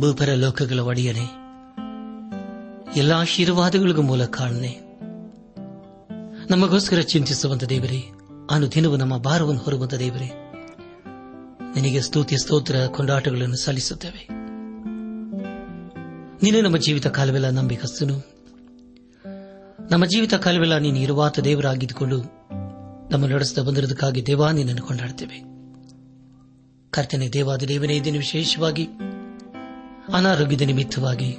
ಭೂಪರ ಲೋಕಗಳ ಒಡೆಯನೆ, ಎಲ್ಲ ಆಶೀರ್ವಾದಗಳಿಗೂ ಮೂಲ ಕಾಣನೆ ನಮಗೋಸ್ಕರ ಚಿಂತಿಸುವಂತ ದೇವರೇ ಅನುದಿನವೂ ನಮ್ಮ ಭಾರವನ್ನು ಹೊರುವಂತ ದೇವರೇ, ನಿನಗೆ ಸ್ತುತಿ ಸ್ತೋತ್ರ ಕೊಂಡಾಟಗಳನ್ನು ಸಲ್ಲಿಸುತ್ತೇವೆ. ನೀನು ನಮ್ಮ ಜೀವಿತ ಕಾಲವೆಲ್ಲ ನಂಬಿಕಸ್ತನು. ನಮ್ಮ ಜೀವಿತ ಕಾಲವೆಲ್ಲ ನೀನು ಇರುವಾತ ದೇವರಾಗಿದ್ದುಕೊಂಡು ನಮ್ಮ ನಡೆಸ್ತಾ ಬಂದಿರುವುದಕ್ಕಾಗಿ ದೇವಾ ನಿನ್ನನ್ನು ಕೊಂಡಾಡ್ತೇವೆ ಕರ್ತನೆ ದೇವಾದ ದೇವನೇ, ಇದನ್ನು ವಿಶೇಷವಾಗಿ ಅನಾರೋಗ್ಯದ ನಿಮಿತ್ತವಾಗಿ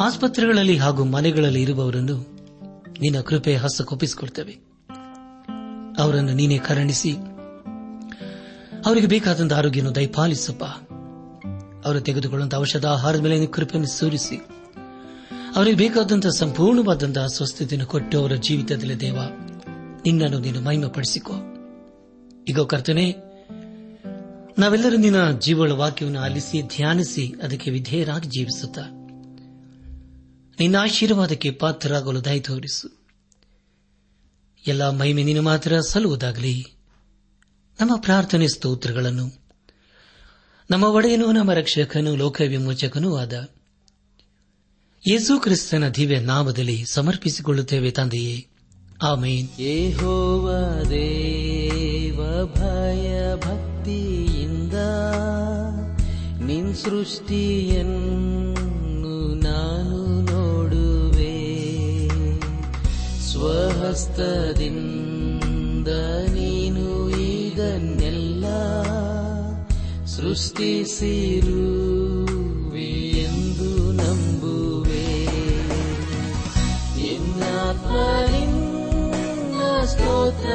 ಆಸ್ಪತ್ರೆಗಳಲ್ಲಿ ಹಾಗೂ ಮನೆಗಳಲ್ಲಿ ಇರುವವರನ್ನು ನಿನ್ನ ಕೃಪೆ ಹಸ್ತಕೊಪ್ಪಿಸಿಕೊಡ್ತೇವೆ. ಅವರನ್ನು ನೀನೇ ಕರುಣಿಸಿ. ಅವರಿಗೆ ಬೇಕಾದಂತಹ ಆರೋಗ್ಯವನ್ನು ದಯಪಾಲಿಸಪ್ಪ. ಅವರು ತೆಗೆದುಕೊಳ್ಳುವಂತಹ ಔಷಧ, ಆಹಾರದ ಮೇಲೆ ಕೃಪೆಯನ್ನು ಸೂರಿಸಿ. ಅವರಿಗೆ ಬೇಕಾದಂತಹ ಸಂಪೂರ್ಣವಾದಂತಹ ಸ್ವಸ್ಥತೆಯನ್ನು ಕೊಟ್ಟು ಅವರ ಜೀವಿತದಲ್ಲಿ ದೇವ, ನಿನ್ನನ್ನು ನೀನು ಮಹಿಮೆಪಡಿಸಿಕೊ. ಈಗ ಕರ್ತನೆ ನಾವೆಲ್ಲರೂ ನಿನ್ನ ಜೀವಳ ವಾಕ್ಯವನ್ನು ಆಲಿಸಿ, ಧ್ಯಾನಿಸಿ, ಅದಕ್ಕೆ ವಿಧೇಯರಾಗಿ ಜೀವಿಸುತ್ತ. ನಿನ್ನ ಆಶೀರ್ವಾದಕ್ಕೆ ಪಾತ್ರರಾಗಲು ದಯ ತೋರಿಸು. ಎಲ್ಲ ಮಹಿಮೆ ನಿನ್ನ ಮಾತ್ರ ಸಲ್ಲುವುದಾಗಲಿ. ನಮ್ಮ ಪ್ರಾರ್ಥನೆ ಸ್ತೋತ್ರಗಳನ್ನು. ನಮ್ಮ ಒಡೆಯನು, ನಮ್ಮ ರಕ್ಷಕನು ಲೋಕ ವಿಮೋಚಕನೂ ಆದ ಯೇಸು ಕ್ರಿಸ್ತನ ದಿವ್ಯ ನಾಮದಲ್ಲಿ ಸಮರ್ಪಿಸಿಕೊಳ್ಳುತ್ತೇವೆ ತಂದೆಯೇ. ಆಮೇನ್. ಯೆಹೋವ ದೇವ, ಭಯ ಭಕ್ತಿಯಿಂದ ನಿನ್ ಸೃಷ್ಟಿಯನ್ನು ನಾನು ನೋಡುವೆ. ಸ್ವಹಸ್ತದಿಂದ ನೀನು ಇದನ್ನೆಲ್ಲ ಸೃಷ್ಟಿಸಿರುವೆ ಎಂದು ನಂಬುವೆ. ಸ್ತೋತ್ರ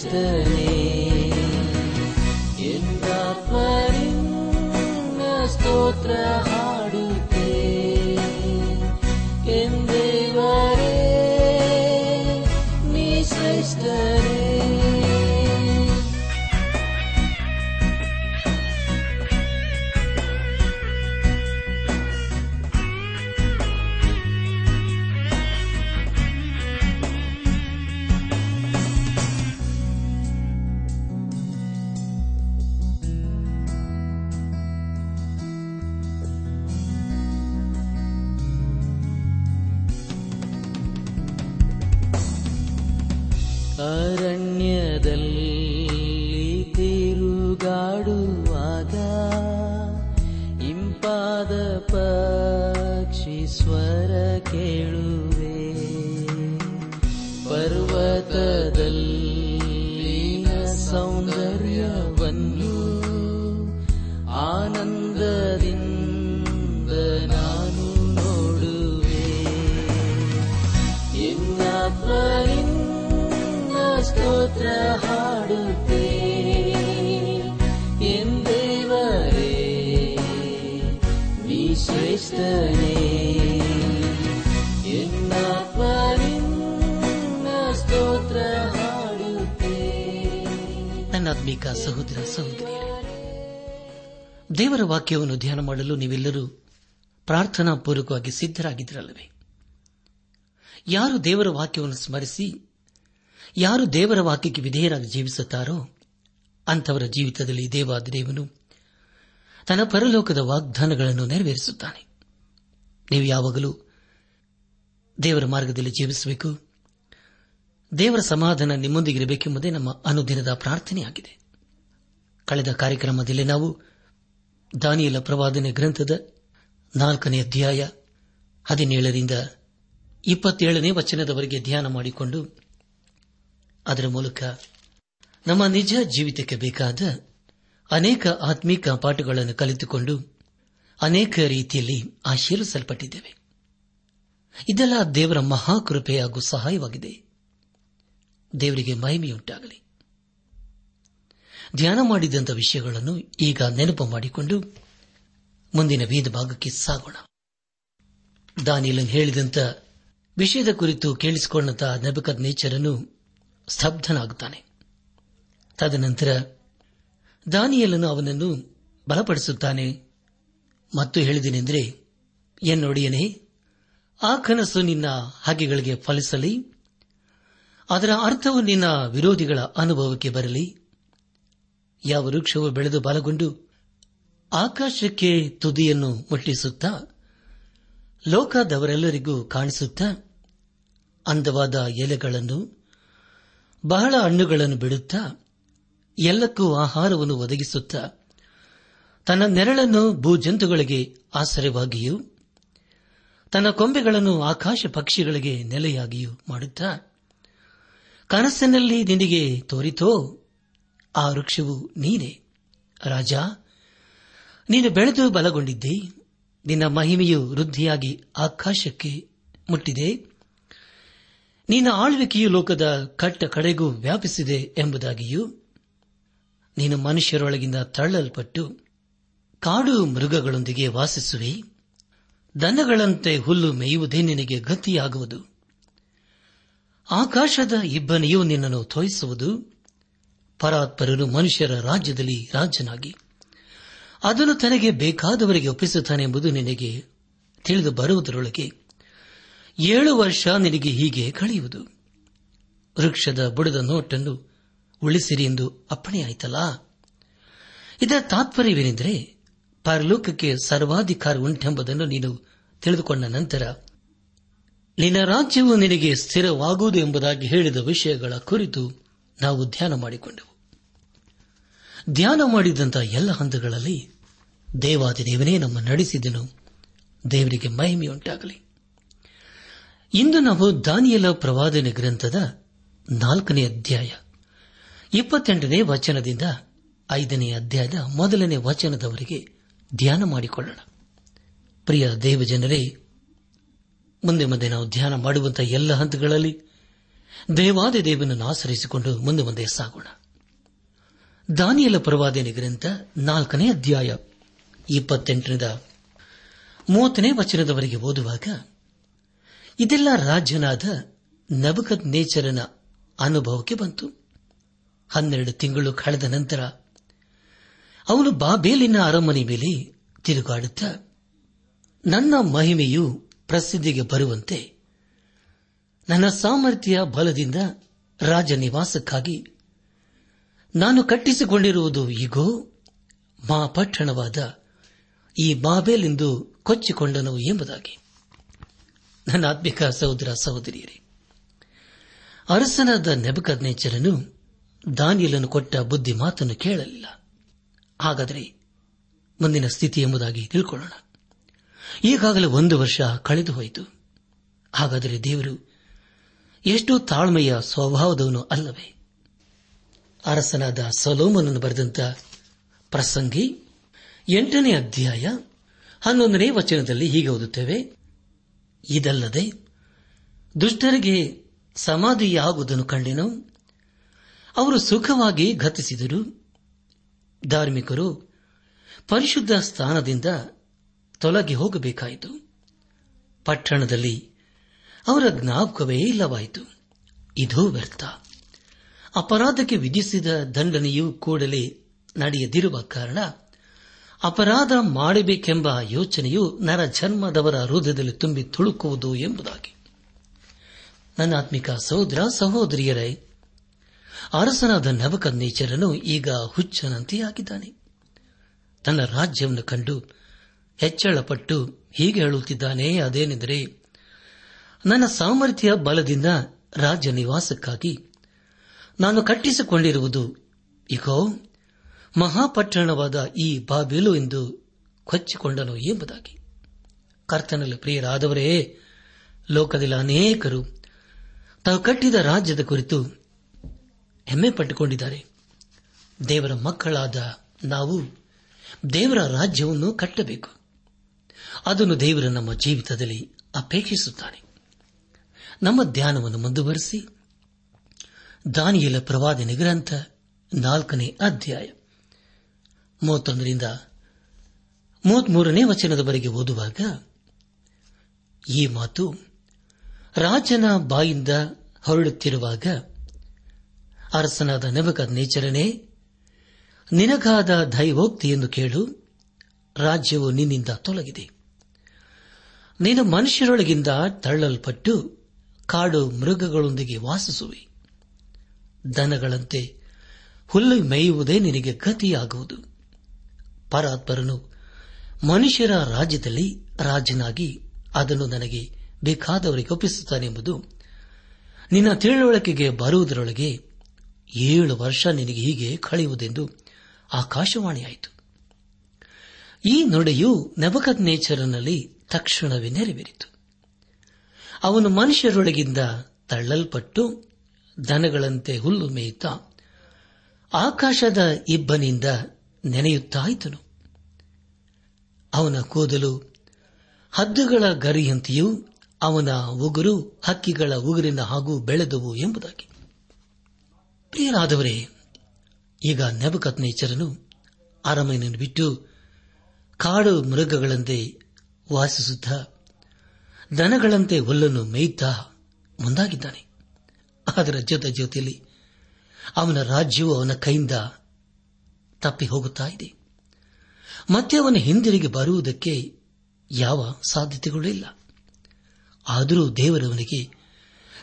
स्तरे। किन्वा परि न स्तोत्र ನನ್ನಾತ್ಮೀಕ ಸಹೋದರ ಸಹೋದರಿಯರೇ, ದೇವರ ವಾಕ್ಯವನ್ನು ಧ್ಯಾನ ಮಾಡಲು ನೀವೆಲ್ಲರೂ ಪ್ರಾರ್ಥನಾ ಪೂರ್ವಕವಾಗಿ ಸಿದ್ದರಾಗಿದ್ದಿರಲ್ಲವೇ ಯಾರು ದೇವರ ವಾಕ್ಯವನ್ನು ಸ್ಮರಿಸಿ, ಯಾರು ದೇವರ ವಾಕ್ಯಕ್ಕೆ ವಿಧೇಯರಾಗಿ ಜೀವಿಸುತ್ತಾರೋ, ಅಂಥವರ ಜೀವಿತದಲ್ಲಿ ದೇವಾದಿದೇವನು ತನ್ನ ಪರಲೋಕದ ವಾಗ್ದಾನಗಳನ್ನು ನೆರವೇರಿಸುತ್ತಾನೆ. ನೀವು ಯಾವಾಗಲೂ ದೇವರ ಮಾರ್ಗದಲ್ಲಿ ಜೀವಿಸಬೇಕು. ದೇವರ ಸಮಾಧಾನ ನಿಮ್ಮೊಂದಿಗಿರಬೇಕೆಂಬುದೇ ನಮ್ಮ ಅನುದಿನದ ಪ್ರಾರ್ಥನೆಯಾಗಿದೆ. ಕಳೆದ ಕಾರ್ಯಕ್ರಮದಲ್ಲಿ ನಾವು ದಾನಿಯಲ ಪ್ರವಾದನೆ ಗ್ರಂಥದ ನಾಲ್ಕನೇ ಅಧ್ಯಾಯ ಹದಿನೇಳರಿಂದ ಇಪ್ಪತ್ತೇಳನೇ ವಚನದವರೆಗೆ ಧ್ಯಾನ ಮಾಡಿಕೊಂಡು ಅದರ ಮೂಲಕ ನಮ್ಮ ನಿಜ ಜೀವಿತಕ್ಕೆ ಬೇಕಾದ ಅನೇಕ ಆತ್ಮೀಕ ಪಾಠಗಳನ್ನು ಕಲಿತುಕೊಂಡು ಅನೇಕ ರೀತಿಯಲ್ಲಿ ಆಶೀರ್ವಿಸಲ್ಪಟ್ಟಿದ್ದೇವೆ. ಇದೆಲ್ಲ ದೇವರ ಮಹಾಕೃಪೆ ಹಾಗೂ ಸಹಾಯವಾಗಿದೆ. ದೇವರಿಗೆ ಮಹಿಮೆಯುಂಟಾಗಲಿ. ಧ್ಯಾನ ಮಾಡಿದಂಥ ವಿಷಯಗಳನ್ನು ಈಗ ನೆನಪು ಮಾಡಿಕೊಂಡು ಮುಂದಿನ ವೇದ ಭಾಗಕ್ಕೆ ಸಾಗೋಣ. ದಾನಿಯಲನ್ ಹೇಳಿದಂತ ವಿಷಯದ ಕುರಿತು ಕೇಳಿಸಿಕೊಂಡಂತಹ ನಬಕದ್ ನೇಚರನ್ನು ಸ್ತಬ್ಧನಾಗುತ್ತಾನೆ. ತದನಂತರ ದಾನಿಯಲನು ಅವನನ್ನು ಬಲಪಡಿಸುತ್ತಾನೆ ಮತ್ತು ಹೇಳಿದನೆಂದರೆ, ಎನ್ನೊಡೆಯನೇ, ಆ ಕನಸು ನಿನ್ನ ಹಾಗೆಗಳಿಗೆ ಫಲಿಸಲಿ ಅದರ ಅರ್ಥವು ನಿನ್ನ ವಿರೋಧಿಗಳ ಅನುಭವಕ್ಕೆ ಬರಲಿ. ಯಾವ ವೃಕ್ಷವು ಬೆಳೆದು ಬಲಗೊಂಡು ಆಕಾಶಕ್ಕೆ ತುದಿಯನ್ನು ಮುಟ್ಟಿಸುತ್ತಾ ಲೋಕದವರೆಲ್ಲರಿಗೂ ಕಾಣಿಸುತ್ತಾ ಅಂದವಾದ ಎಲೆಗಳನ್ನು, ಬಹಳ ಹಣ್ಣುಗಳನ್ನು ಬಿಡುತ್ತಾ ಎಲ್ಲಕ್ಕೂ ಆಹಾರವನ್ನು ಒದಗಿಸುತ್ತಾ ತನ್ನ ನೆರಳನ್ನು ಭೂಜಂತುಗಳಿಗೆ ಆಸರೆವಾಗಿಯೂ ತನ್ನ ಕೊಂಬೆಗಳನ್ನು ಆಕಾಶ ಪಕ್ಷಿಗಳಿಗೆ ನೆಲೆಯಾಗಿಯೂ ಮಾಡುತ್ತಾ ಕನಸಿನಲ್ಲಿ ನಿನಗೆ ತೋರಿತೋ, ಆ ವೃಕ್ಷವು ನೀನೆ. ರಾಜ, ನೀನು ಬೆಳೆದು ಬಲಗೊಂಡಿದ್ದಿ. ನಿನ್ನ ಮಹಿಮೆಯು ವೃದ್ಧಿಯಾಗಿ ಆಕಾಶಕ್ಕೆ ಮುಟ್ಟಿದೆ. ನಿನ್ನ ಆಳ್ವಿಕೆಯು ಲೋಕದ ಕಟ್ಟ ಕಡೆಗೂ ವ್ಯಾಪಿಸಿದೆ ಎಂಬುದಾಗಿಯೂ, ನೀನು ಮನುಷ್ಯರೊಳಗಿಂದ ತಳ್ಳಲ್ಪಟ್ಟು ಕಾಡು ಮೃಗಗಳೊಂದಿಗೆ ವಾಸಿಸುವೆ. ದನಗಳಂತೆ ಹುಲ್ಲು ಮೇಯುವುದೇ ನಿನಗೆ ಗತಿಯಾಗುವುದು. ಆಕಾಶದ ಇಬ್ಬನಿಯು ನಿನ್ನನ್ನು ತೋಯಿಸುವುದು. ಪರಾತ್ಪರನು ಮನುಷ್ಯರ ರಾಜ್ಯದಲ್ಲಿ ರಾಜನಾಗಿ. ಅದನ್ನು ತನಗೆ ಬೇಕಾದವರಿಗೆ ಒಪ್ಪಿಸುತ್ತಾನೆ ಎಂಬುದು ನಿನಗೆ ತಿಳಿದು ಬರುವುದರೊಳಗೆ ಏಳು ವರ್ಷ ನಿನಗೆ ಹೀಗೆ ಕಳೆಯುವುದು. ವೃಕ್ಷದ ಬುಡದ ನೋಟನ್ನು ಉಳಿಸಿರಿ ಎಂದು ಅಪ್ಪಣೆಯಾಯಿತಲ್ಲ? ಇದರ ತಾತ್ಪರ್ಯವೇನೆಂದರೆ ಪರಲೋಕಕ್ಕೆ ಸರ್ವಾಧಿಕಾರ ಉಂಟೆಂಬುದನ್ನು ನೀನು ತಿಳಿದುಕೊಂಡ ನಂತರ ನಿನ್ನ ರಾಜ್ಯವು ನಿನಗೆ ಸ್ಥಿರವಾಗುವುದು ಎಂಬುದಾಗಿ ಹೇಳಿದ ವಿಷಯಗಳ ಕುರಿತು ನಾವು ಧ್ಯಾನ ಮಾಡಿಕೊಂಡೆವು. ಧ್ಯಾನ ಮಾಡಿದಂತಹ ಎಲ್ಲ ಹಂತಗಳಲ್ಲಿ ದೇವಾದಿದೇವನೇ ನಮ್ಮ ನಡೆಸಿದನು. ದೇವರಿಗೆ ಮಹಿಮೆಯುಂಟಾಗಲಿ. ಇಂದು ನಾವು ದಾನಿಯಲ ಪ್ರವಾದನೆ ಗ್ರಂಥದ ನಾಲ್ಕನೇ ಅಧ್ಯಾಯ, ಇಪ್ಪತ್ತೆಂಟನೇ ವಚನದಿಂದ ಐದನೇ ಅಧ್ಯಾಯದ ಮೊದಲನೇ ವಚನದವರೆಗೆ ಧ್ಯಾನ ಮಾಡಿಕೊಳ್ಳೋಣ. ಪ್ರಿಯ ದೇವಜನರೇ ಮುಂದೆ ಮುಂದೆ ನಾವು ಧ್ಯಾನ ಮಾಡುವಂತಹ ಎಲ್ಲ ಹಂತಗಳಲ್ಲಿ ದೇವಾದಿ ದೇವನನ್ನು ಆಚರಿಸಿಕೊಂಡು ಮುಂದೆ ಮುಂದೆ ಸಾಗೋಣ. ದಾನಿಯಲ ಪರವಾದನೆ ಗ್ರಂಥ ನಾಲ್ಕನೇ ಅಧ್ಯಾಯ ಇಪ್ಪತ್ತೆಂಟರಿಂದ ಮೂವತ್ತನೇ ವಚನದವರೆಗೆ ಓದುವಾಗ, ಇದೆಲ್ಲ ರಾಜ್ಯನಾದ ನಬಕದ್ ನೇಚರನ ಅನುಭವಕ್ಕೆ ಬಂತು. ಹನ್ನೆರಡು ತಿಂಗಳು ಕಳೆದ ನಂತರ ಅವನು ಬಾಬೇಲಿನ ಅರಮನೆ ಮೇಲೆ ತಿರುಗಾಡುತ್ತ, ನನ್ನ ಮಹಿಮೆಯು ಪ್ರಸಿದ್ಧಿಗೆ ಬರುವಂತೆ ನನ್ನ ಸಾಮರ್ಥ್ಯ ಬಲದಿಂದ ರಾಜ ನಿವಾಸಕ್ಕಾಗಿ ನಾನು ಕಟ್ಟಿಸಿಕೊಂಡಿರುವುದು ಈಗೋ ಮಾ ಪಟ್ಟಣವಾದ ಈ ಬಾಬೇಲೆಂದು ಕೊಚ್ಚಿಕೊಂಡನು ಎಂಬುದಾಗಿ. ನನ್ನ ಆತ್ಮಿಕ ಸಹೋದರ ಸಹೋದರಿಯರೇ, ಅರಸನಾದ ನೆಬಕದ್ನೇಚರನು ದಾನಿಯಲನ್ನು ಕೊಟ್ಟ ಬುದ್ಧಿ ಮಾತನ್ನು ಕೇಳಲಿಲ್ಲ. ಹಾಗಾದರೆ ಮುಂದಿನ ಸ್ಥಿತಿ ಎಂಬುದಾಗಿ ತಿಳ್ಕೊಳ್ಳೋಣ. ಈಗಾಗಲೇ ಒಂದು ವರ್ಷ ಕಳೆದು ಹೋಯಿತು. ಹಾಗಾದರೆ ದೇವರು ಎಷ್ಟು ತಾಳ್ಮೆಯ ಸ್ವಭಾವದವನು ಅಲ್ಲವೇ? ಅರಸನಾದ ಸಲೋಮನನ್ನು ಬರೆದಂತ ಪ್ರಸಂಗಿ ಎಂಟನೇ ಅಧ್ಯಾಯ ಹನ್ನೊಂದನೇ ವಚನದಲ್ಲಿ ಹೀಗೆ ಓದುತ್ತೇವೆ, ಇದಲ್ಲದೆ ದುಷ್ಟರಿಗೆ ಸಮಾಧಿಯಾಗುವುದನ್ನು ಕಂಡೆನು. ಅವರು ಸುಖವಾಗಿ ಗತಿಸಿದರು. ಧಾರ್ಮಿಕರು ಪರಿಶುದ್ಧ ಸ್ಥಾನದಿಂದ ತೊಲಗಿ ಹೋಗಬೇಕಾಯಿತು. ಪಟ್ಟಣದಲ್ಲಿ ಅವರ ಜ್ಞಾಪಕವೇ ಇಲ್ಲವಾಯಿತು. ಇದು ವ್ಯರ್ಥ. ಅಪರಾಧಕ್ಕೆ ವಿಧಿಸಿದ ದಂಡನೆಯು ಕೂಡಲೇ ನಡೆಯದಿರುವ ಕಾರಣ ಅಪರಾಧ ಮಾಡಬೇಕೆಂಬ ಯೋಚನೆಯು ನರ ಜನ್ಮದವರ ಹೃದಯದಲ್ಲಿ ತುಂಬಿ ತುಳುಕುವುದು ಎಂಬುದಾಗಿ. ನನ್ನ ಆತ್ಮಿಕ ಸಹೋದರ, ಸಹೋದರಿಯರೇ, ಅರಸನಾದ ನವಕನ್ನೇಚರನು ಈಗ ಹುಚ್ಚನಂತೆಯಾಗಿದ್ದಾನೆ. ತನ್ನ ರಾಜ್ಯವನ್ನು ಕಂಡು ಹೆಚ್ಚಳಪಟ್ಟು ಹೀಗೆ ಹೇಳುತ್ತಿದ್ದಾನೆ, ಅದೇನೆಂದರೆ, ನನ್ನ ಸಾಮರ್ಥ್ಯ ಬಲದಿಂದ ರಾಜ್ಯ ನಿವಾಸಕ್ಕಾಗಿ ನಾನು ಕಟ್ಟಿಸಿಕೊಂಡಿರುವುದು ಇಗೋ, ಮಹಾಪಟ್ಟಣವಾದ ಈ ಬಾಬಿಲು ಎಂದು ಕೊಚ್ಚಿಕೊಂಡನು ಎಂಬುದಾಗಿ. ಕರ್ತನಲ್ಲಿ ಪ್ರಿಯರಾದವರೇ, ಲೋಕದಲ್ಲಿ ಅನೇಕರು ತಾವು ಕಟ್ಟಿದ ರಾಜ್ಯದ ಕುರಿತು ಹೆಮ್ಮೆ ಪಟ್ಟುಕೊಂಡಿದ್ದಾರೆ ದೇವರ ಮಕ್ಕಳಾದ ನಾವು ದೇವರ ರಾಜ್ಯವನ್ನು ಕಟ್ಟಬೇಕು. ಅದನ್ನು ದೇವರು ನಮ್ಮ ಜೀವಿತದಲ್ಲಿ ಅಪೇಕ್ಷಿಸುತ್ತಾನೆ. ನಮ್ಮ ಧ್ಯಾನವನ್ನು ಮುಂದುವರೆಸಿ, ದಾನಿಯಲ ಪ್ರವಾದನೆ ಗ್ರಂಥ ನಾಲ್ಕನೇ ಅಧ್ಯಾಯ. ಮೂವತ್ತೊಂದರಿಂದ ವಚನದವರೆಗೆ ಓದುವಾಗ, ಈ ಮಾತು ರಾಜನ ಬಾಯಿಂದ ಹೊರಡುತ್ತಿರುವಾಗ, ಅರಸನಾದ ನೆಮಕ ನೇಚರನೇ ನಿನಗಾದ ದೈವೋಕ್ತಿಯನ್ನು ಕೇಳು, ರಾಜ್ಯವು ನಿನ್ನಿಂದ ತೊಲಗಿದೆ. ನೀನು ಮನುಷ್ಯರೊಳಗಿಂದ ತಳ್ಳಲ್ಪಟ್ಟು ಕಾಡು ಮೃಗಗಳೊಂದಿಗೆ ವಾಸಿಸುವೆ. ದನಗಳಂತೆ ಹುಲ್ಲು ಮೇಯುವುದೇ ನಿನಗೆ ಗತಿಯಾಗುವುದು. ಪರಾತ್ಪರನು ಮನುಷ್ಯರ ರಾಜ್ಯದಲ್ಲಿ ರಾಜನಾಗಿ ಅದನ್ನು ನನಗೆ ಬೇಕಾದವರಿಗೆ ಒಪ್ಪಿಸುತ್ತಾನೆಂಬುದು ನಿನ್ನ ತಿಳುವಳಿಕೆಗೆ ಬರುವುದರೊಳಗೆ ಏಳು ವರ್ಷ ನಿನಗೆ ಹೀಗೆ ಕಳೆಯುವುದೆಂದು ಆಕಾಶವಾಣಿಯಾಯಿತು. ಈ ನುಡಿಯು ನೆಬಕತ್ ತಕ್ಷಣವೇ ನೆರವೇರಿತು. ಅವನು ಮನುಷ್ಯರೊಳಗಿಂದ ತಳ್ಳಲ್ಪಟ್ಟು ದನಗಳಂತೆ ಹುಲ್ಲು ಮೇಯುತ್ತಾ ಆಕಾಶದ ಇಬ್ಬನಿಂದ ನೆನೆಯುತ್ತಾಯಿತನು. ಅವನ ಕೂದಲು ಹದ್ದುಗಳ ಗರಿಯಂತೆಯೂ ಅವನ ಉಗುರು ಹಕ್ಕಿಗಳ ಉಗುರಿನ ಹಾಗೂ ಬೆಳೆದವು ಎಂಬುದಾಗಿ. ಪ್ರಿಯರಾದವರೇ, ಈಗ ನೆಬಕತ್ನೇಚರನು ಅರಮನೆಯನ್ನು ಬಿಟ್ಟು ಕಾಡು ಮೃಗಗಳಂತೆ ವಾಸಿಸುತ್ತಾ ದನಗಳಂತೆ ಹುಲ್ಲನ್ನು ಮೇಯ್ತಾ ಮುಂದಾಗಿದ್ದಾನೆ. ಅದರ ಜೊತೆ ಜೊತೆಯಲ್ಲಿ ಅವನ ರಾಜ್ಯವು ಅವನ ಕೈಯಿಂದ ತಪ್ಪಿ ಹೋಗುತ್ತಾ ಇದೆ. ಮತ್ತೆ ಅವನ ಹಿಂದಿರುಗಿ ಬರುವುದಕ್ಕೆ ಯಾವ ಸಾಧ್ಯತೆಗಳೂ ಇಲ್ಲ. ಆದರೂ ದೇವರವನಿಗೆ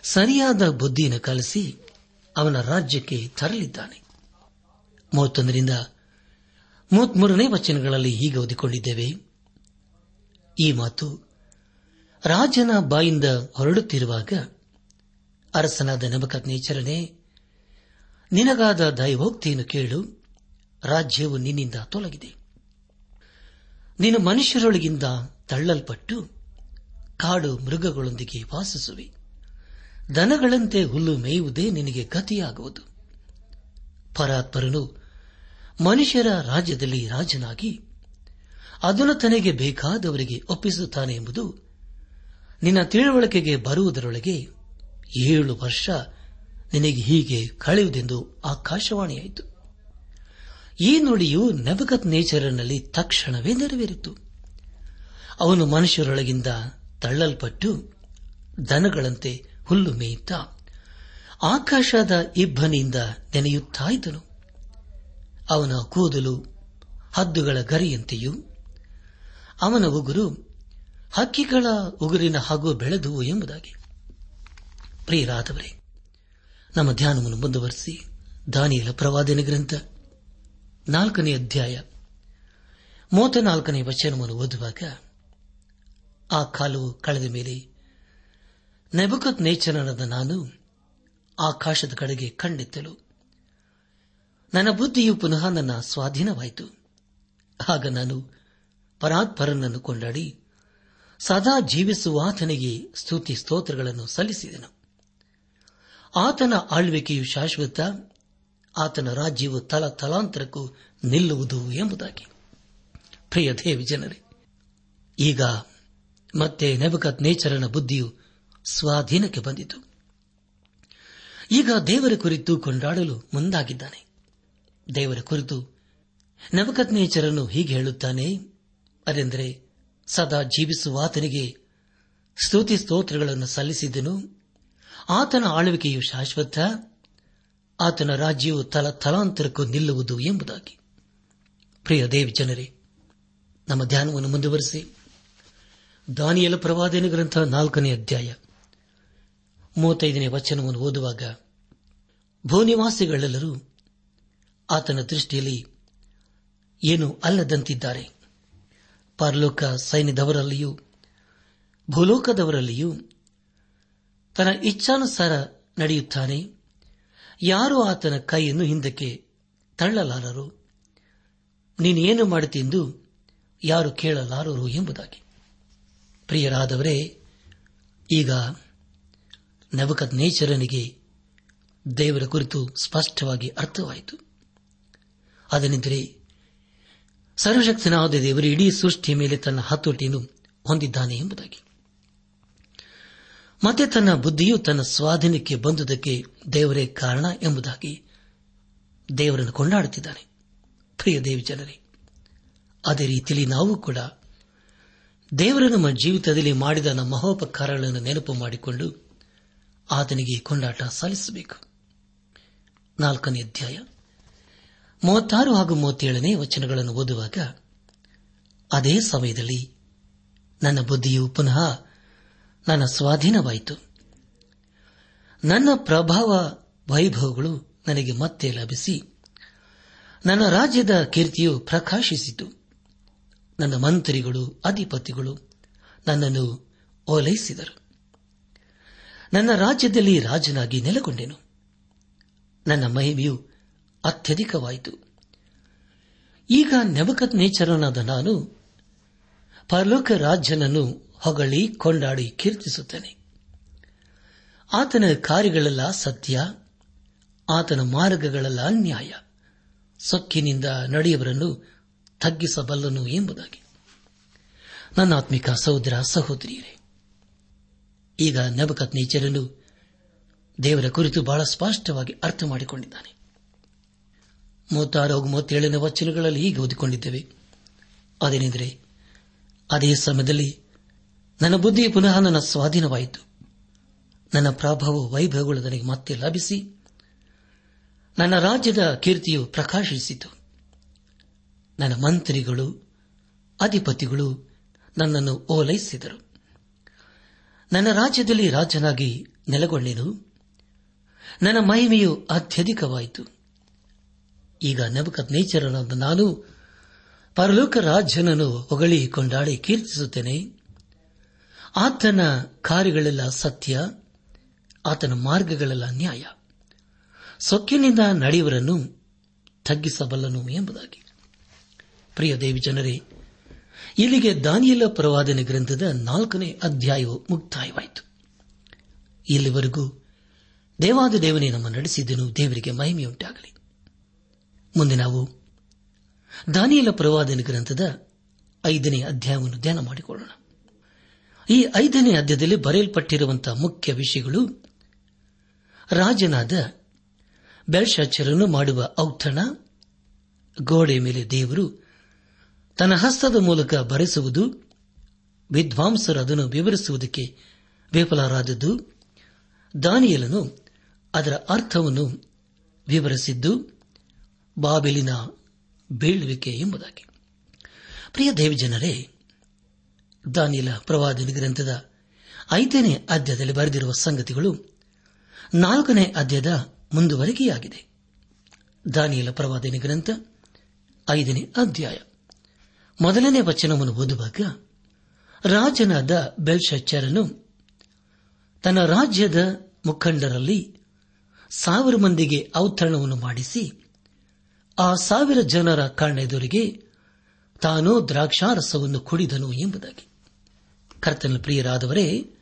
ಸರಿಯಾದ ಬುದ್ಧಿಯನ್ನು ಕಲಿಸಿ ಅವನ ರಾಜ್ಯಕ್ಕೆ ತರಲಿದ್ದಾನೆ. ಮೂವತ್ತೊಂದರಿಂದ ಮೂವತ್ಮೂರನೇ ವಚನಗಳಲ್ಲಿ ಹೀಗೆ ಓದಿಕೊಂಡಿದ್ದೇವೆ. ಈ ಮಾತು ರಾಜನ ಬಾಯಿಂದ ಹೊರಡುತ್ತಿರುವಾಗ ಅರಸನಾದ ನಮಕಜ್ಞೇಚರನೇ ನಿನಗಾದ ದೈವೋಕ್ತಿಯನ್ನು ಕೇಳು, ರಾಜ್ಯವು ನಿನ್ನಿಂದ ತೊಲಗಿದೆ. ನೀನು ಮನುಷ್ಯರೊಳಗಿಂದ ತಳ್ಳಲ್ಪಟ್ಟು ಕಾಡು ಮೃಗಗಳೊಂದಿಗೆ ವಾಸಿಸುವೆ. ದನಗಳಂತೆ ಹುಲ್ಲು ಮೇಯುವುದೇ ನಿನಗೆ ಗತಿಯಾಗುವುದು. ಪರಾತ್ಪರನು ಮನುಷ್ಯರ ರಾಜ್ಯದಲ್ಲಿ ರಾಜನಾಗಿ ಅದನ್ನು ತನಗೆ ಬೇಕಾದವರಿಗೆ ಒಪ್ಪಿಸುತ್ತಾನೆ ಎಂಬುದು ನಿನ್ನ ತಿಳುವಳಿಕೆಗೆ ಬರುವುದರೊಳಗೆ ಏಳು ವರ್ಷ ನಿನಗೆ ಹೀಗೆ ಕಳೆಯುವುದೆಂದು ಆಕಾಶವಾಣಿಯಾಯಿತು. ಈ ನುಡಿಯು ನವಗತ್ ನೇಚರ್ನಲ್ಲಿ ತಕ್ಷಣವೇ ನೆರವೇರಿತು. ಅವನು ಮನುಷ್ಯರೊಳಗಿಂದ ತಳ್ಳಲ್ಪಟ್ಟು ದನಗಳಂತೆ ಹುಲ್ಲು ಮೇಯುತ್ತಾ ಆಕಾಶದ ಇಬ್ಬನಿಯಿಂದ ನೆನೆಯುತ್ತಾಯಿದ್ದನು. ಅವನ ಕೂದಲು ಹದ್ದುಗಳ ಗರಿಯಂತೆಯೂ ಅವನ ಉಗುರು ಹಕ್ಕಿಗಳ ಉಗುರಿನ ಹಾಗೂ ಬೆಳೆದುವು ಎಂಬುದಾಗಿ. ಪ್ರಿಯರಾದವರೇ, ನಮ್ಮ ಧ್ಯಾನವನ್ನು ಮುಂದುವರೆಸಿ ದಾನಿಯಲ ಪ್ರವಾದನೆ ಗ್ರಂಥ ನಾಲ್ಕನೇ ಅಧ್ಯಾಯ ಮೂವತ್ತ ನಾಲ್ಕನೇ ವಚನವನ್ನು ಓದುವಾಗ ಆ ಕಾಲು ಕಳೆದ ಮೇಲೆ ನೆಬಕತ್ ನೇಚರನಾದ ನಾನು ಆಕಾಶದ ಕಡೆಗೆ ಕಂಡೆತ್ತಲು ನನ್ನ ಬುದ್ಧಿಯು ಪುನಃ ನನ್ನ ಸ್ವಾಧೀನವಾಯಿತು. ಆಗ ನಾನು ಪರಾತ್ಪರನನ್ನು ಕೊಂಡಾಡಿ ಸದಾ ಜೀವಿಸುವ ಆತನಿಗೆ ಸ್ತುತಿ ಸ್ತೋತ್ರಗಳನ್ನು ಸಲ್ಲಿಸಿದನು. ಆತನ ಆಳ್ವಿಕೆಯು ಶಾಶ್ವತ, ಆತನ ರಾಜ್ಯವು ತಲ ತಲಾಂತರಕ್ಕೂ ನಿಲ್ಲುವುದು ಎಂಬುದಾಗಿ. ಪ್ರಿಯ ದೇವಿ ಈಗ ಮತ್ತೆ ನೆಬಕತ್ ನೇಚರನ ಬುದ್ಧಿಯು ಸ್ವಾಧೀನಕ್ಕೆ ಬಂದಿತು. ಈಗ ದೇವರ ಕುರಿತು ಕೊಂಡಾಡಲು ಮುಂದಾಗಿದ್ದಾನೆ. ದೇವರ ಕುರಿತು ನವಕತ್ ನೇಚರನ್ನು ಹೀಗೆ ಹೇಳುತ್ತಾನೆ ಅದೆಂದರೆ ಸದಾ ಜೀವಿಸುವ ಆತನಿಗೆ ಸ್ತುತಿ ಸ್ತೋತ್ರಗಳನ್ನು ಸಲ್ಲಿಸಿದನು. ಆತನ ಆಳ್ವಿಕೆಯು ಶಾಶ್ವತ, ಆತನ ರಾಜ್ಯವು ತಲ ತಲಾಂತರಕ್ಕೂ ನಿಲ್ಲುವುದು ಎಂಬುದಾಗಿ. ಪ್ರಿಯ ದೇವಿ ಜನರೇ, ನಮ್ಮ ಧ್ಯಾನವನ್ನು ಮುಂದುವರೆಸಿ. ದಾನಿಯಲ ಪ್ರವಾದನ ಗ್ರಂಥ ನಾಲ್ಕನೇ ಅಧ್ಯಾಯ ಮೂವತ್ತೈದನೇ ವಚನವನ್ನು ಓದುವಾಗ, ಭೂನಿವಾಸಿಗಳೆಲ್ಲರೂ ಆತನ ದೃಷ್ಟಿಯಲ್ಲಿ ಏನೂ ಅಲ್ಲದಂತಿದ್ದಾರೆ. ಪರಲೋಕ ಸೈನ್ಯದವರಲ್ಲಿಯೂ, ಭೂಲೋಕದವರಲ್ಲಿಯೂ ತನ್ನ ಇಚ್ಛಾನುಸಾರ ನಡೆಯುತ್ತಾನೆ. ಯಾರೂ ಆತನ ಕೈಯನ್ನು ಹಿಂದಕ್ಕೆ ತಳ್ಳಲಾರರು? ನೀನೇನು ಮಾಡುತ್ತೆಂದು ಯಾರು ಕೇಳಲಾರರು ಎಂಬುದಾಗಿ. ಪ್ರಿಯರಾದವರೇ, ಈಗ ನವಕತ್ ನೇಚರನಿಗೆ ದೇವರ ಕುರಿತು ಸ್ಪಷ್ಟವಾಗಿ ಅರ್ಥವಾಯಿತು. ಅದನೆಂದರೆ ಸರ್ವಶಕ್ತನಾದ ದೇವರು ಇಡೀ ಸೃಷ್ಟಿಯ ಮೇಲೆ ತನ್ನ ಹತೋಟಿಯನ್ನು ಹೊಂದಿದ್ದಾನೆ ಎಂಬುದಾಗಿ. ಮತ್ತೆ ತನ್ನ ಬುದ್ಧಿಯು ತನ್ನ ಸ್ವಾಧೀನಕ್ಕೆ ಬಂದುದಕ್ಕೆ ದೇವರೇ ಕಾರಣ ಎಂಬುದಾಗಿ ದೇವರನ್ನು ಕೊಂಡಾಡುತ್ತಿದ್ದಾನೆ. ಪ್ರಿಯ ದೇವಿ ಜನರೇ, ಅದೇ ರೀತಿಯಲ್ಲಿ ನಾವು ಕೂಡ ದೇವರ ನಮ್ಮ ಜೀವಿತದಲ್ಲಿ ಮಾಡಿದ ನಮ್ಮ ಮಹೋಪಕಾರಗಳನ್ನು ನೆನಪು ಮಾಡಿಕೊಂಡು ಆತನಿಗೆ ಕೊಂಡಾಟ ಸಲ್ಲಿಸಬೇಕು ನಾಲ್ಕನೇ ಅಧ್ಯಾಯ. ಮೂವತ್ತಾರು ಹಾಗೂ ಮೂವತ್ತೇಳನೇ ವಚನಗಳನ್ನು ಓದುವಾಗ, ಅದೇ ಸಮಯದಲ್ಲಿ ನನ್ನ ಬುದ್ಧಿಯು ಪುನಃ ನನ್ನ ಸ್ವಾಧೀನವಾಯಿತು. ನನ್ನ ಪ್ರಭಾವ ವೈಭವಗಳು ನನಗೆ ಮತ್ತೆ ಲಭಿಸಿ, ನನ್ನ ರಾಜ್ಯದ ಕೀರ್ತಿಯು ಪ್ರಕಾಶಿಸಿತು. ನನ್ನ ಮಂತ್ರಿಗಳು, ಅಧಿಪತಿಗಳು ನನ್ನನ್ನು ಓಲೈಸಿದರು. ನನ್ನ ರಾಜ್ಯದಲ್ಲಿ ರಾಜನಾಗಿ ನೆಲೆಗೊಂಡೆನು. ನನ್ನ ಮಹಿಮೆಯು ಅತ್ಯಧಿಕವಾಯಿತು. ಈಗ ನೆಬಕತ್ ನೇಚರನಾದ ನಾನು ಪರಲೋಕ ರಾಜ್ಯನನ್ನು ಹೊಗಳಿ ಕೊಂಡಾಡಿ ಕೀರ್ತಿಸುತ್ತೇನೆ. ಆತನ ಕಾರ್ಯಗಳೆಲ್ಲ ಸತ್ಯ, ಆತನ ಮಾರ್ಗಗಳೆಲ್ಲ ನ್ಯಾಯ. ಸೊಕ್ಕಿನಿಂದ ನಡೆಯವರನ್ನು ತಗ್ಗಿಸಬಲ್ಲನು ಎಂಬುದಾಗಿ. ನನ್ನ ಆತ್ಮಿಕ ಸಹೋದರ ಸಹೋದರಿಯರೇ, ಈಗ ನಬಕತ್ ನೇಚರನು ದೇವರ ಕುರಿತು ಬಹಳ ಸ್ಪಷ್ಟವಾಗಿ ಅರ್ಥ ಮಾಡಿಕೊಂಡಿದ್ದಾನೆ ಮೂವತ್ತಾರು ಹಾಗೂ ಮೂವತ್ತೇಳನೇ ವಚನಗಳಲ್ಲಿ ಹೀಗೆ ಓದಿಕೊಂಡಿದ್ದೇವೆ. ಅದೇನೆಂದರೆ, ಅದೇ ಸಮಯದಲ್ಲಿ ನನ್ನ ಬುದ್ಧಿ ಪುನಃ ನನ್ನ ಸ್ವಾಧೀನವಾಯಿತು. ನನ್ನ ಪ್ರಭಾವ ವೈಭವಗಳು ನನಗೆ ಮತ್ತೆ ಲಭಿಸಿ, ನನ್ನ ರಾಜ್ಯದ ಕೀರ್ತಿಯು ಪ್ರಕಾಶಿಸಿತು. ನನ್ನ ಮಂತ್ರಿಗಳು, ಅಧಿಪತಿಗಳು ನನ್ನನ್ನು ಓಲೈಸಿದರು. ನನ್ನ ರಾಜ್ಯದಲ್ಲಿ ರಾಜನಾಗಿ ನೆಲೆಗೊಂಡೆನು. ನನ್ನ ಮಹಿಮೆಯು ಅತ್ಯಧಿಕವಾಯಿತು. ಈಗ ನಬಕತ್ ನೇಚರನಾದ ನಾನು ಪರಲೋಕ ರಾಜ್ಯನನ್ನು ಹೊಗಳಿ ಕೊಂಡಾಡಿ ಕೀರ್ತಿಸುತ್ತೇನೆ. ಆತನ ಕಾರ್ಯಗಳೆಲ್ಲ ಸತ್ಯ, ಆತನ ಮಾರ್ಗಗಳೆಲ್ಲ ನ್ಯಾಯ. ಸೊಕ್ಕಿನಿಂದ ನಡೆಯುವರನ್ನು ತಗ್ಗಿಸಬಲ್ಲನು ಎಂಬುದಾಗಿ. ಪ್ರಿಯ ದೇವಿ ಜನರೇ, ಇಲ್ಲಿಗೆ ದಾನಿಯಲ ಪ್ರವಾದನೆ ಗ್ರಂಥದ ನಾಲ್ಕನೇ ಅಧ್ಯಾಯವು ಮುಕ್ತಾಯವಾಯಿತು. ಇಲ್ಲಿವರೆಗೂ ದೇವಾದ ದೇವನೇ ನಮ್ಮ ನಡೆಸಿದ್ದನು ದೇವರಿಗೆ ಮಹಿಮೆಯುಂಟಾಗಲಿ. ಮುಂದೆ ನಾವು ದಾನಿಯಲ ಪ್ರವಾದನ ಗ್ರಂಥದ ಐದನೇ ಅಧ್ಯಾಯವನ್ನು ಧ್ಯಾನ ಮಾಡಿಕೊಳ್ಳೋಣ. ಈ ಐದನೇ ಅಧ್ಯಾಯದಲ್ಲಿ ಬರೆಯಲ್ಪಟ್ಟಿರುವಂತಹ ಮುಖ್ಯ ವಿಷಯಗಳು ರಾಜನಾದ ಬೆಳ್ಶಾಚರನ್ನು ಮಾಡುವ ಔತಣ, ಗೋಡೆ ಮೇಲೆ ದೇವರು ತನ್ನ ಹಸ್ತದ ಮೂಲಕ ಬರೆಸುವುದು, ವಿದ್ವಾಂಸರು ಅದನ್ನು ವಿವರಿಸುವುದಕ್ಕೆ ವಿಫಲರಾದದ್ದು, ದಾನಿಯಲನು ಅದರ ಅರ್ಥವನ್ನು ವಿವರಿಸಿದ್ದು ಬಾಬಿಲಿನ ಬೀಳುವಿಕೆ ಎಂಬುದಾಗಿ. ಪ್ರಿಯ ದೇವಜನರೇ ದಾನಿಲ ಪ್ರವಾದನ ಗ್ರಂಥದ ಐದನೇ ಅಧ್ಯಾಯದಲ್ಲಿ ಬರೆದಿರುವ ಸಂಗತಿಗಳು ನಾಲ್ಕನೇ ಅಧ್ಯಾಯದ ಮುಂದುವರಿಕೆಯಾಗಿದೆ. ದಾನಿಯಲ ಪ್ರವಾದನ ಗ್ರಂಥ ಐದನೇ ಅಧ್ಯಾಯ. ಮೊದಲನೇ ವಚನವನ್ನು ಓದುವಾಗ ರಾಜನಾದ ಬೆಲ್ಶಚ್ಚರನು ತನ್ನ ರಾಜ್ಯದ ಮುಖಂಡರಲ್ಲಿ ಸಾವಿರ ಮಂದಿಗೆ ಔತರಣವನ್ನು ಮಾಡಿಸಿ ಆ ಸಾವಿರ ಜನರ ಕಣ್ಣೆದುರಿಗೆ ತಾನು ದ್ರಾಕ್ಷಾರಸವನ್ನು ಕುಡಿದನು ಎಂಬುದಾಗಿ. ಕರ್ತನ ಪ್ರಿಯರಾದವರೇ,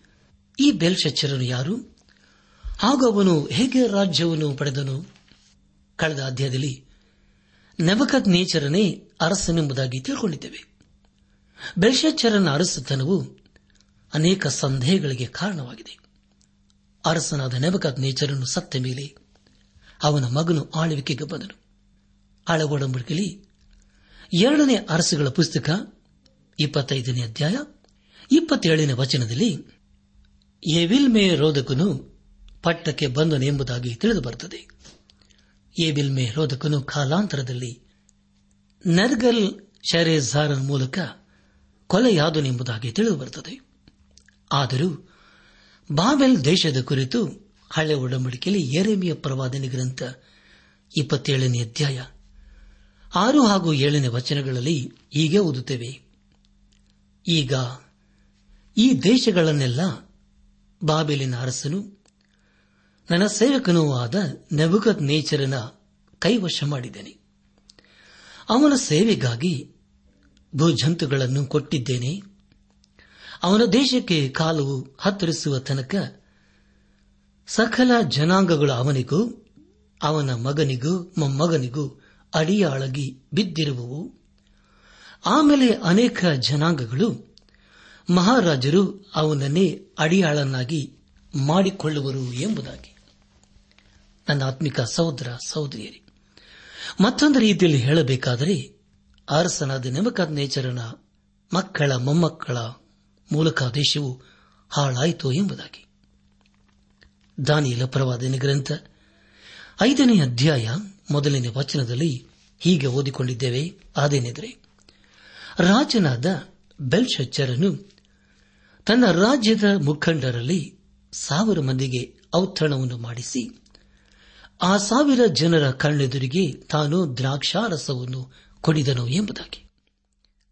ಈ ಬೆಲ್ಶಚ್ಚರನು ಯಾರು? ಹಾಗೂ ಅವನು ಹೇಗೆ ರಾಜ್ಯವನ್ನು ಪಡೆದನು? ಕಳೆದ ಅಧ್ಯಾಯದಲ್ಲಿ ನೆಬಕತ್ ನೇಚರನೇ ಅರಸನೆಂಬುದಾಗಿ ತಿಳ್ಕೊಂಡಿದ್ದೇವೆ. ಬೆಲ್ಶಚ್ಚರನ ಅರಸತನವು ಅನೇಕ ಸಂದೇಹಗಳಿಗೆ ಕಾರಣವಾಗಿದೆ. ಅರಸನಾದ ನೆಬಕತ್ ನೇಚರನ್ನು ಸತ್ತ ಮೇಲೆ ಅವನ ಮಗನು ಆಳ್ವಿಕೆಗೆ ಬಂದನು. ಹಳ ಒಡಂಬಡಿಕೆಯಲ್ಲಿ ಎರಡನೇ ಅರಸುಗಳ ಪುಸ್ತಕ, ಇಪ್ಪತ್ತೈದನೇ ಅಧ್ಯಾಯ, ಇಪ್ಪತ್ತೇಳನೇ ವಚನದಲ್ಲಿ ಎವಿಲ್ಮೆ ರೋಧಕನು ಪಟ್ಟಕ್ಕೆ ಬಂದನೆಂಬುದಾಗಿ ತಿಳಿದು ಬರುತ್ತದೆ ಎವಿಲ್ಮೆ ರೋಧಕನು ಕಾಲಾಂತರದಲ್ಲಿ ನರ್ಗಲ್ ಶರೇಜಾರನ ಮೂಲಕ ಕೊಲೆಯಾದನೆಂಬುದಾಗಿ ತಿಳಿದು ಬರುತ್ತದೆ ಆದರೂ ಬಾಬೆಲ್ ದೇಶದ ಕುರಿತು ಹಳೆ ಒಡಂಬಡಿಕೆಯಲ್ಲಿ ಎರೆಮಿಯ ಪ್ರವಾದನೆ ಗ್ರಂಥ ಇಪ್ಪತ್ತೇಳನೇ ಅಧ್ಯಾಯ ಆರು ಹಾಗೂ ಏಳನೇ ವಚನಗಳಲ್ಲಿ ಹೀಗೆ ಓದುತ್ತೇವೆ. ಈಗ ಈ ದೇಶಗಳನ್ನೆಲ್ಲ ಬಾಬೆಲಿನ ಅರಸನು, ನನ್ನ ಸೇವಕನೂ ಆದ ನೆಬುಕತ್ ನೇಚರನ ಕೈವಶ ಮಾಡಿದ್ದೇನೆ. ಅವನ ಸೇವೆಗಾಗಿ ಭೂಜಂತುಗಳನ್ನು ಕೊಟ್ಟಿದ್ದೇನೆ. ಅವನ ದೇಶಕ್ಕೆ ಕಾಲವು ಹತ್ತರಿಸುವ ತನಕ ಸಕಲ ಜನಾಂಗಗಳು ಅವನಿಗೂ, ಅವನ ಮಗನಿಗೂ, ಮೊಮ್ಮಗನಿಗೂ ಅಡಿಯಾಳಗಿ ಬಿದ್ದಿರುವವು. ಆಮೇಲೆ ಅನೇಕ ಜನಾಂಗಗಳು ಮಹಾರಾಜರು ಅವನನ್ನೇ ಅಡಿಯಾಳನ್ನಾಗಿ ಮಾಡಿಕೊಳ್ಳುವರು ಎಂಬುದಾಗಿ. ನನ್ನ ಆತ್ಮಿಕ ಸಹೋದರ ಸಹೋದರಿಯರಿ, ಮತ್ತೊಂದು ರೀತಿಯಲ್ಲಿ ಹೇಳಬೇಕಾದರೆ ಅರಸನಾದ ನೆಮಕಾದ್ ನೇಚರನ ಮಕ್ಕಳ ಮೊಮ್ಮಕ್ಕಳ ಮೂಲಕ ದೇಶವು ಹಾಳಾಯಿತು ಎಂಬುದಾಗಿ. ದಾನಿಯಲ ಪ್ರವಾದನೆ ಗ್ರಂಥ ಐದನೇ ಅಧ್ಯಾಯ ಮೊದಲನೇ ವಚನದಲ್ಲಿ ಹೀಗೆ ಓದಿಕೊಂಡಿದ್ದೇವೆ ಅದೇನೆಂದರೆ ರಾಜನಾದ ಬೆಲ್ಶಚ್ಚರನು ತನ್ನ ರಾಜ್ಯದ ಮುಖಂಡರಲ್ಲಿ ಸಾವಿರ ಮಂದಿಗೆ ಔತಣವನ್ನು ಮಾಡಿಸಿ, ಆ ಸಾವಿರ ಜನರ ಕಣ್ಣೆದುರಿಗೆ ತಾನು ದ್ರಾಕ್ಷಾರಸವನ್ನು ಕೊಡಿದನು ಎಂಬುದಾಗಿ.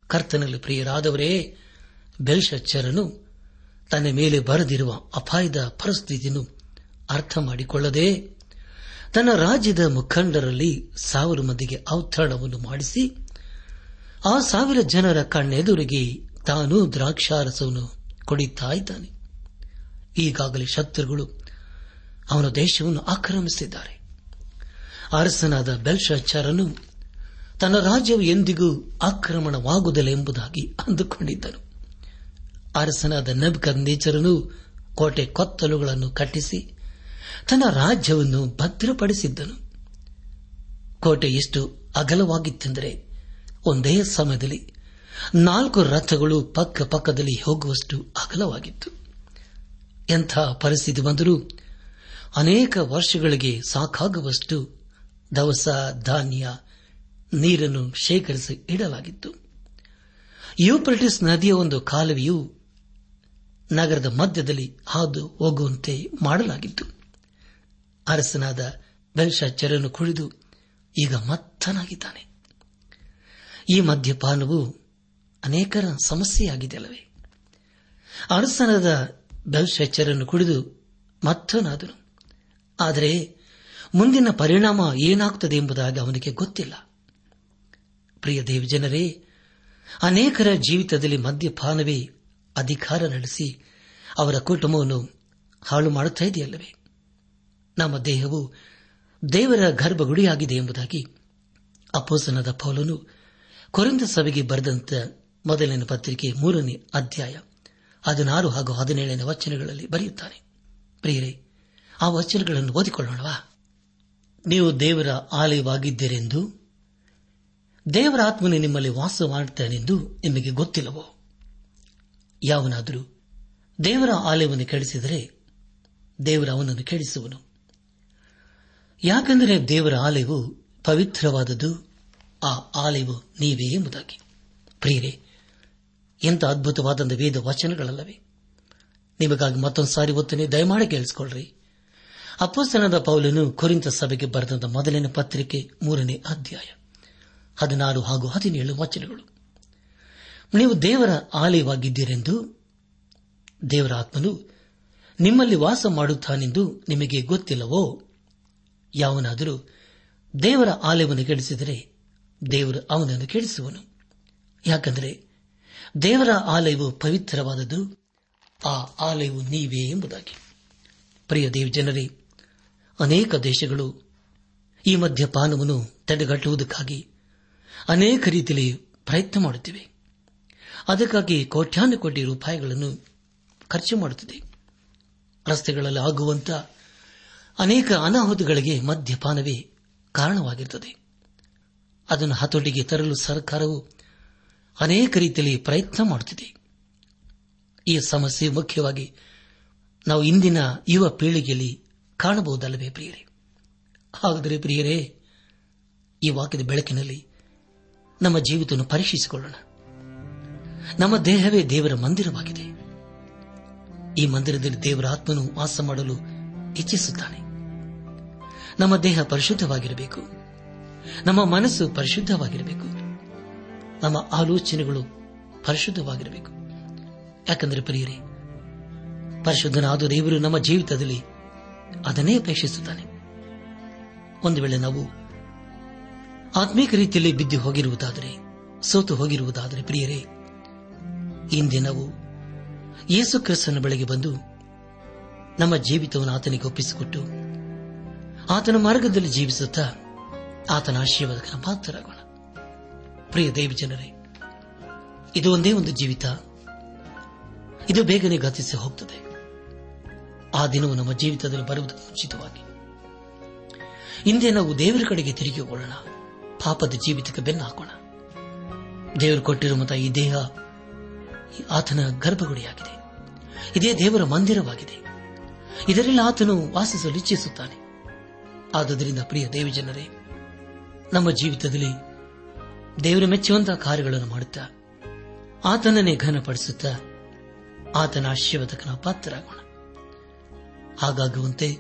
ಕರ್ತನಲ್ಲಿ ಪ್ರಿಯರಾದವರೇ, ಬೆಲ್ಶಚ್ಚರನು ತನ್ನ ಮೇಲೆ ಬರೆದಿರುವ ಅಪಾಯದ ಪರಿಸ್ಥಿತಿಯನ್ನು ಅರ್ಥ ಮಾಡಿಕೊಳ್ಳದೆ ತನ್ನ ರಾಜ್ಯದ ಮುಖಂಡರಲ್ಲಿ ಸಾವಿರ ಮಂದಿಗೆ ಔತಣವನ್ನು ಮಾಡಿಸಿ, ಆ ಸಾವಿರ ಜನರ ಕಣ್ಣೆದುರಿಗೆ ತಾನು ದ್ರಾಕ್ಷಾರಸವನ್ನು ಕೊಡುತ್ತಾ ಈಗಾಗಲೇ ಶತ್ರುಗಳು ಅವನ ದೇಶವನ್ನು ಆಕ್ರಮಿಸಿದ್ದಾರೆ. ಅರಸನಾದ ಬೆಲ್ಶಾಚಾರನು ತನ್ನ ರಾಜ್ಯವು ಎಂದಿಗೂ ಆಕ್ರಮಣವಾಗುವುದಿಲ್ಲ ಎಂಬುದಾಗಿ ಅಂದುಕೊಂಡಿದ್ದನು. ಅರಸನಾದ ನಬ್ಕಂದೇಚರನು ಕೋಟೆ ಕೊತ್ತಲುಗಳನ್ನು ಕಟ್ಟಿಸಿ ತನ್ನ ರಾಜ್ಯವನ್ನು ಭದ್ರಪಡಿಸಿದ್ದನು. ಕೋಟೆ ಎಷ್ಟು ಅಗಲವಾಗಿತ್ತೆಂದರೆ ಒಂದೇ ಸಮಯದಲ್ಲಿ ನಾಲ್ಕು ರಥಗಳು ಪಕ್ಕ ಪಕ್ಕದಲ್ಲಿ ಹೋಗುವಷ್ಟು ಅಗಲವಾಗಿತ್ತು. ಎಂಥ ಪರಿಸ್ಥಿತಿ ಬಂದರೂ ಅನೇಕ ವರ್ಷಗಳಿಗೆ ಸಾಕಾಗುವಷ್ಟು ದವಸ, ಧಾನ್ಯ, ನೀರನ್ನು ಶೇಖರಿಸಿ ಇಡಲಾಗಿತ್ತು. ಯೂಪ್ರಟಿಸ್ ನದಿಯ ಒಂದು ಕಾಲುವೆಯು ನಗರದ ಮಧ್ಯದಲ್ಲಿ ಹಾದು ಹೋಗುವಂತೆ ಮಾಡಲಾಗಿತ್ತು. ಅರಸನಾದ ಬೆಲ್ಶಾಚರನ್ನು ಕುಳಿದು ಈಗ ಮತ್ತನಾಗಿದ್ದಾನೆ. ಈ ಮದ್ಯಪಾನವು ಅನೇಕರ ಸಮಸ್ಯೆಯಾಗಿದೆ ಅಲ್ಲವೇ ಅರಸನಾದ ಬೆಲ್ಶಾಚರನ್ನು ಕುಡಿದು ಮತ್ತನಾದನು. ಆದರೆ ಮುಂದಿನ ಪರಿಣಾಮ ಏನಾಗುತ್ತದೆ ಎಂಬುದಾಗಿ ಅವನಿಗೆ ಗೊತ್ತಿಲ್ಲ. ಪ್ರಿಯ ದೇವಜನರೇ, ಅನೇಕರ ಜೀವಿತದಲ್ಲಿ ಮದ್ಯಪಾನವೇ ಅಧಿಕಾರ ನಡೆಸಿ ಅವರ ಕುಟುಂಬವನ್ನು ಹಾಳು ಮಾಡುತ್ತಿದೆಯಲ್ಲವೇ ನಮ್ಮ ದೇಹವು ದೇವರ ಗರ್ಭಗುಡಿಯಾಗಿದೆ ಎಂಬುದಾಗಿ ಅಪೋಸನದ ಪೌಲನು ಕೊರಿಂದ ಸಭೆಗೆ ಬರೆದಂತ ಮೊದಲನೇ ಪತ್ರಿಕೆ ಮೂರನೇ ಅಧ್ಯಾಯ ಹದಿನಾರು ಹಾಗೂ ಹದಿನೇಳನೇ ವಚನಗಳಲ್ಲಿ ಬರೆಯುತ್ತಾನೆ. ಪ್ರಿಯರೇ, ಆ ವಚನಗಳನ್ನು ಓದಿಕೊಳ್ಳೋಣವಾ? ನೀವು ದೇವರ ಆಲಯವಾಗಿದ್ದೀರೆಂದು, ದೇವರ ಆತ್ಮನೇ ನಿಮ್ಮಲ್ಲಿ ವಾಸ ಮಾಡುತ್ತಾನೆಂದು ನಿಮಗೆ ಗೊತ್ತಿಲ್ಲವೋ? ಯಾವನಾದರೂ ದೇವರ ಆಲಯವನ್ನು ಕೆಡಿಸಿದರೆ ದೇವರ ಅವನನ್ನು ಕೆಡಿಸುವನು ಯಾಕೆಂದರೆ ದೇವರ ಆಲಯವು ಪವಿತ್ರವಾದದ್ದು, ಆ ಆಲಯವು ನೀವೇ ಎಂಬುದಾಗಿ. ಪ್ರಿಯರೇ, ಎಂಥ ಅದ್ಭುತವಾದಂಥ ವೇದ ವಚನಗಳಲ್ಲವೇ ನಿಮಗಾಗಿ ಮತ್ತೊಂದು ಸಾರಿ ಒತ್ತನೆ ದಯಮಾಡಿ ಕೇಳಿಸಿಕೊಳ್ಳ್ರಿ. ಅಪ್ಪಸ್ತನದ ಪೌಲನು ಕುರಿತ ಸಭೆಗೆ ಬರೆದಂತ ಮೊದಲನೇ ಪತ್ರಿಕೆ ಮೂರನೇ ಅಧ್ಯಾಯ ಹದಿನಾರು ಹಾಗೂ ಹದಿನೇಳು ವಚನಗಳು. ನೀವು ದೇವರ ಆಲಯವಾಗಿದ್ದೀರೆಂದು ದೇವರ ಆತ್ಮನು ನಿಮ್ಮಲ್ಲಿ ವಾಸ ಮಾಡುತ್ತಾನೆಂದು ನಿಮಗೆ ಗೊತ್ತಿಲ್ಲವೋ? ಯಾವನಾದರೂ ದೇವರ ಆಲಯವನ್ನು ಕೆಡಿಸಿದರೆ ದೇವರು ಅವನನ್ನು ಕೆಡಿಸುವನು. ಯಾಕಂದರೆ ದೇವರ ಆಲಯವು ಪವಿತ್ರವಾದದ್ದು, ಆ ಆಲಯವು ನೀವೇ ಎಂಬುದಾಗಿ. ಪ್ರಿಯ ದೇವ್ ಜನರೇ, ಅನೇಕ ದೇಶಗಳು ಈ ಮದ್ಯಪಾನವನ್ನು ತಡೆಗಟ್ಟುವುದಕ್ಕಾಗಿ ಅನೇಕ ರೀತಿಯಲ್ಲಿ ಪ್ರಯತ್ನ ಮಾಡುತ್ತಿವೆ. ಅದಕ್ಕಾಗಿ ಕೋಟ್ಯಾನು ಕೋಟಿ ರೂಪಾಯಿಗಳನ್ನು ಖರ್ಚು ಮಾಡುತ್ತದೆ. ರಸ್ತೆಗಳಲ್ಲಿ ಆಗುವಂತ ಅನೇಕ ಅನಾಹುತಗಳಿಗೆ ಮದ್ಯಪಾನವೇ ಕಾರಣವಾಗಿರುತ್ತದೆ. ಅದನ್ನು ಹತೋಟಿಗೆ ತರಲು ಸರ್ಕಾರವು ಅನೇಕ ರೀತಿಯಲ್ಲಿ ಪ್ರಯತ್ನ ಮಾಡುತ್ತಿದೆ. ಈ ಸಮಸ್ಯೆ ಮುಖ್ಯವಾಗಿ ನಾವು ಇಂದಿನ ಯುವ ಪೀಳಿಗೆಯಲ್ಲಿ ಕಾಣಬಹುದಲ್ಲವೇ ಪ್ರಿಯರೇ? ಹಾಗಾದರೆ ಪ್ರಿಯರೇ, ಈ ವಾಕ್ಯದ ಬೆಳಕಿನಲ್ಲಿ ನಮ್ಮ ಜೀವಿತವನ್ನು ಪರೀಕ್ಷಿಸಿಕೊಳ್ಳೋಣ. ನಮ್ಮ ದೇಹವೇ ದೇವರ ಮಂದಿರವಾಗಿದೆ. ಈ ಮಂದಿರದಲ್ಲಿ ದೇವರ ಆತ್ಮನು ವಾಸ ಮಾಡಲು ಇಚ್ಛಿಸುತ್ತಾನೆ. ನಮ್ಮ ದೇಹ ಪರಿಶುದ್ಧವಾಗಿರಬೇಕು. ನಮ್ಮ ಮನಸ್ಸು ಪರಿಶುದ್ಧವಾಗಿರಬೇಕು. ನಮ್ಮ ಆಲೋಚನೆಗಳು ಪರಿಶುದ್ಧವಾಗಿರಬೇಕು. ಯಾಕಂದರೆ ಪ್ರಿಯರೇ, ಪರಿಶುದ್ಧನಾದ ದೇವರು ನಮ್ಮ ಜೀವಿತದಲ್ಲಿ ಅದನ್ನೇ ಅಪೇಕ್ಷಿಸುತ್ತಾನೆ. ಒಂದು ವೇಳೆ ನಾವು ಆತ್ಮೀಕ ರೀತಿಯಲ್ಲಿ ಬಿದ್ದು ಹೋಗಿರುವುದಾದರೆ, ಸೋತು ಹೋಗಿರುವುದಾದರೆ ಪ್ರಿಯರೇ ಹಿಂದೆ ನಾವು ಯೇಸು ಕ್ರಿಸ್ತನ ಬಳಿಗೆ ಬಂದು ನಮ್ಮ ಜೀವಿತವನ್ನು ಆತನಿಗೆ ಒಪ್ಪಿಸಿಕೊಟ್ಟು ಆತನ ಮಾರ್ಗದಲ್ಲಿ ಜೀವಿಸುತ್ತಾ ಆತನ ಆಶೀರ್ವಾದಕನ ಪಾತ್ರರಾಗೋಣ. ಪ್ರಿಯ ದೇವಿ ಜನರೇ, ಇದು ಒಂದೇ ಒಂದು ಜೀವಿತ. ಇದು ಬೇಗನೆ ಗತಿಸಿ ಹೋಗ್ತದೆ. ಆ ದಿನವು ನಮ್ಮ ಜೀವಿತದಲ್ಲಿ ಬರುವುದು ಉಚಿತವಾಗಿ. ಹಿಂದೆ ನಾವು ದೇವರ ಕಡೆಗೆ ತಿರುಗಿ ಹೋಗೋಣ. ಪಾಪದ ಜೀವಿತಕ್ಕೆ ಬೆನ್ನು ಹಾಕೋಣ. ದೇವರು ಕೊಟ್ಟಿರುವಂತಹ ಈ ದೇಹ ಆತನ ಗರ್ಭಗುಡಿಯಾಗಿದೆ. ಇದೇ ದೇವರ ಮಂದಿರವಾಗಿದೆ. ಇದರಲ್ಲಿ ಆತನು ವಾಸಿಸಲು ಇಚ್ಛಿಸುತ್ತಾನೆ. ಆದುದರಿಂದ ಪ್ರಿಯ ದೇವಜನರೇ, ನಮ್ಮ ಜೀವಿತದಲ್ಲಿ ದೇವರ ಮೆಚ್ಚುವಂತಹ ಕಾರ್ಯಗಳನ್ನು ಮಾಡುತ್ತಾ ಆತನನ್ನೇ ಘನಪಡಿಸುತ್ತಾ ಆತನ ಆಶೀರ್ವಾದಕನ ಪಾತ್ರರಾಗೋಣ. ಹಾಗಾಗುವಂತೆ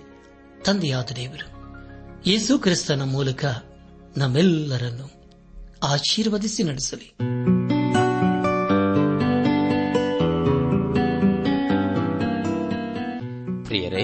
ತಂದೆಯಾದ ದೇವರು ಯೇಸು ಕ್ರಿಸ್ತನ ಮೂಲಕ ನಮ್ಮೆಲ್ಲರನ್ನು ಆಶೀರ್ವದಿಸಿ ನಡೆಸಲಿ. ಪ್ರಿಯರೇ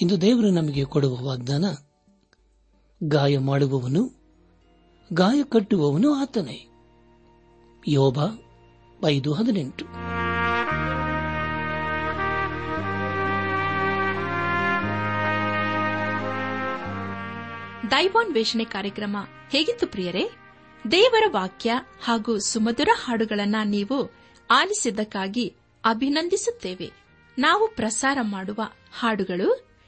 ಇಂದು ದೇವರು ನಮಗೆ ಕೊಡುವ ವಾಗ್ದಾನ, ಗಾಯ ಮಾಡುವವನು, ಗಾಯ ಕಟ್ಟುವವನು ಆತನೇ. ಯೋಬ ಐದು ಹದಿನೆಂಟು. ದೈವಾನ್ವೇಷಣೆ ಕಾರ್ಯಕ್ರಮ ಹೇಗಿತ್ತು ಪ್ರಿಯರೇ? ದೇವರ ವಾಕ್ಯ ಹಾಗೂ ಸುಮಧುರ ಹಾಡುಗಳನ್ನ ನೀವು ಆಲಿಸಿದ್ದಕ್ಕಾಗಿ ಅಭಿನಂದಿಸುತ್ತೇವೆ. ನಾವು ಪ್ರಸಾರ ಮಾಡುವ ಹಾಡುಗಳು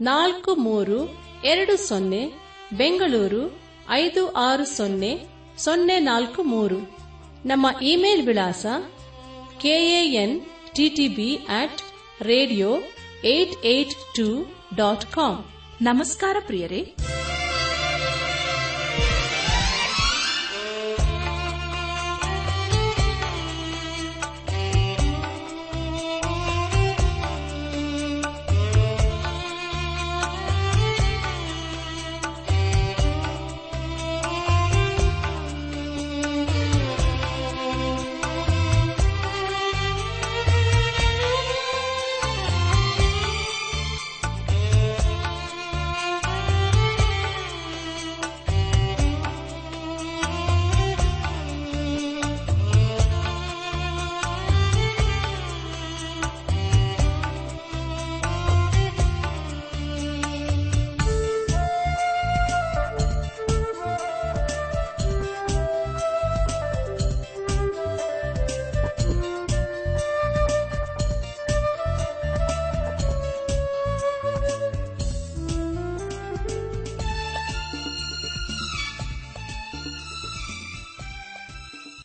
ನಾಲ್ಕು ಮೂರು ಎರಡು ಸೊನ್ನೆ, ಬೆಂಗಳೂರು ಐದು ಆರು ಸೊನ್ನೆ ಸೊನ್ನೆ ನಾಲ್ಕು ಮೂರು. ನಮ್ಮ ಇಮೇಲ್ ವಿಳಾಸ KAN TTB at radio eight eight two dot com ನಮಸ್ಕಾರ ಪ್ರಿಯರೇ.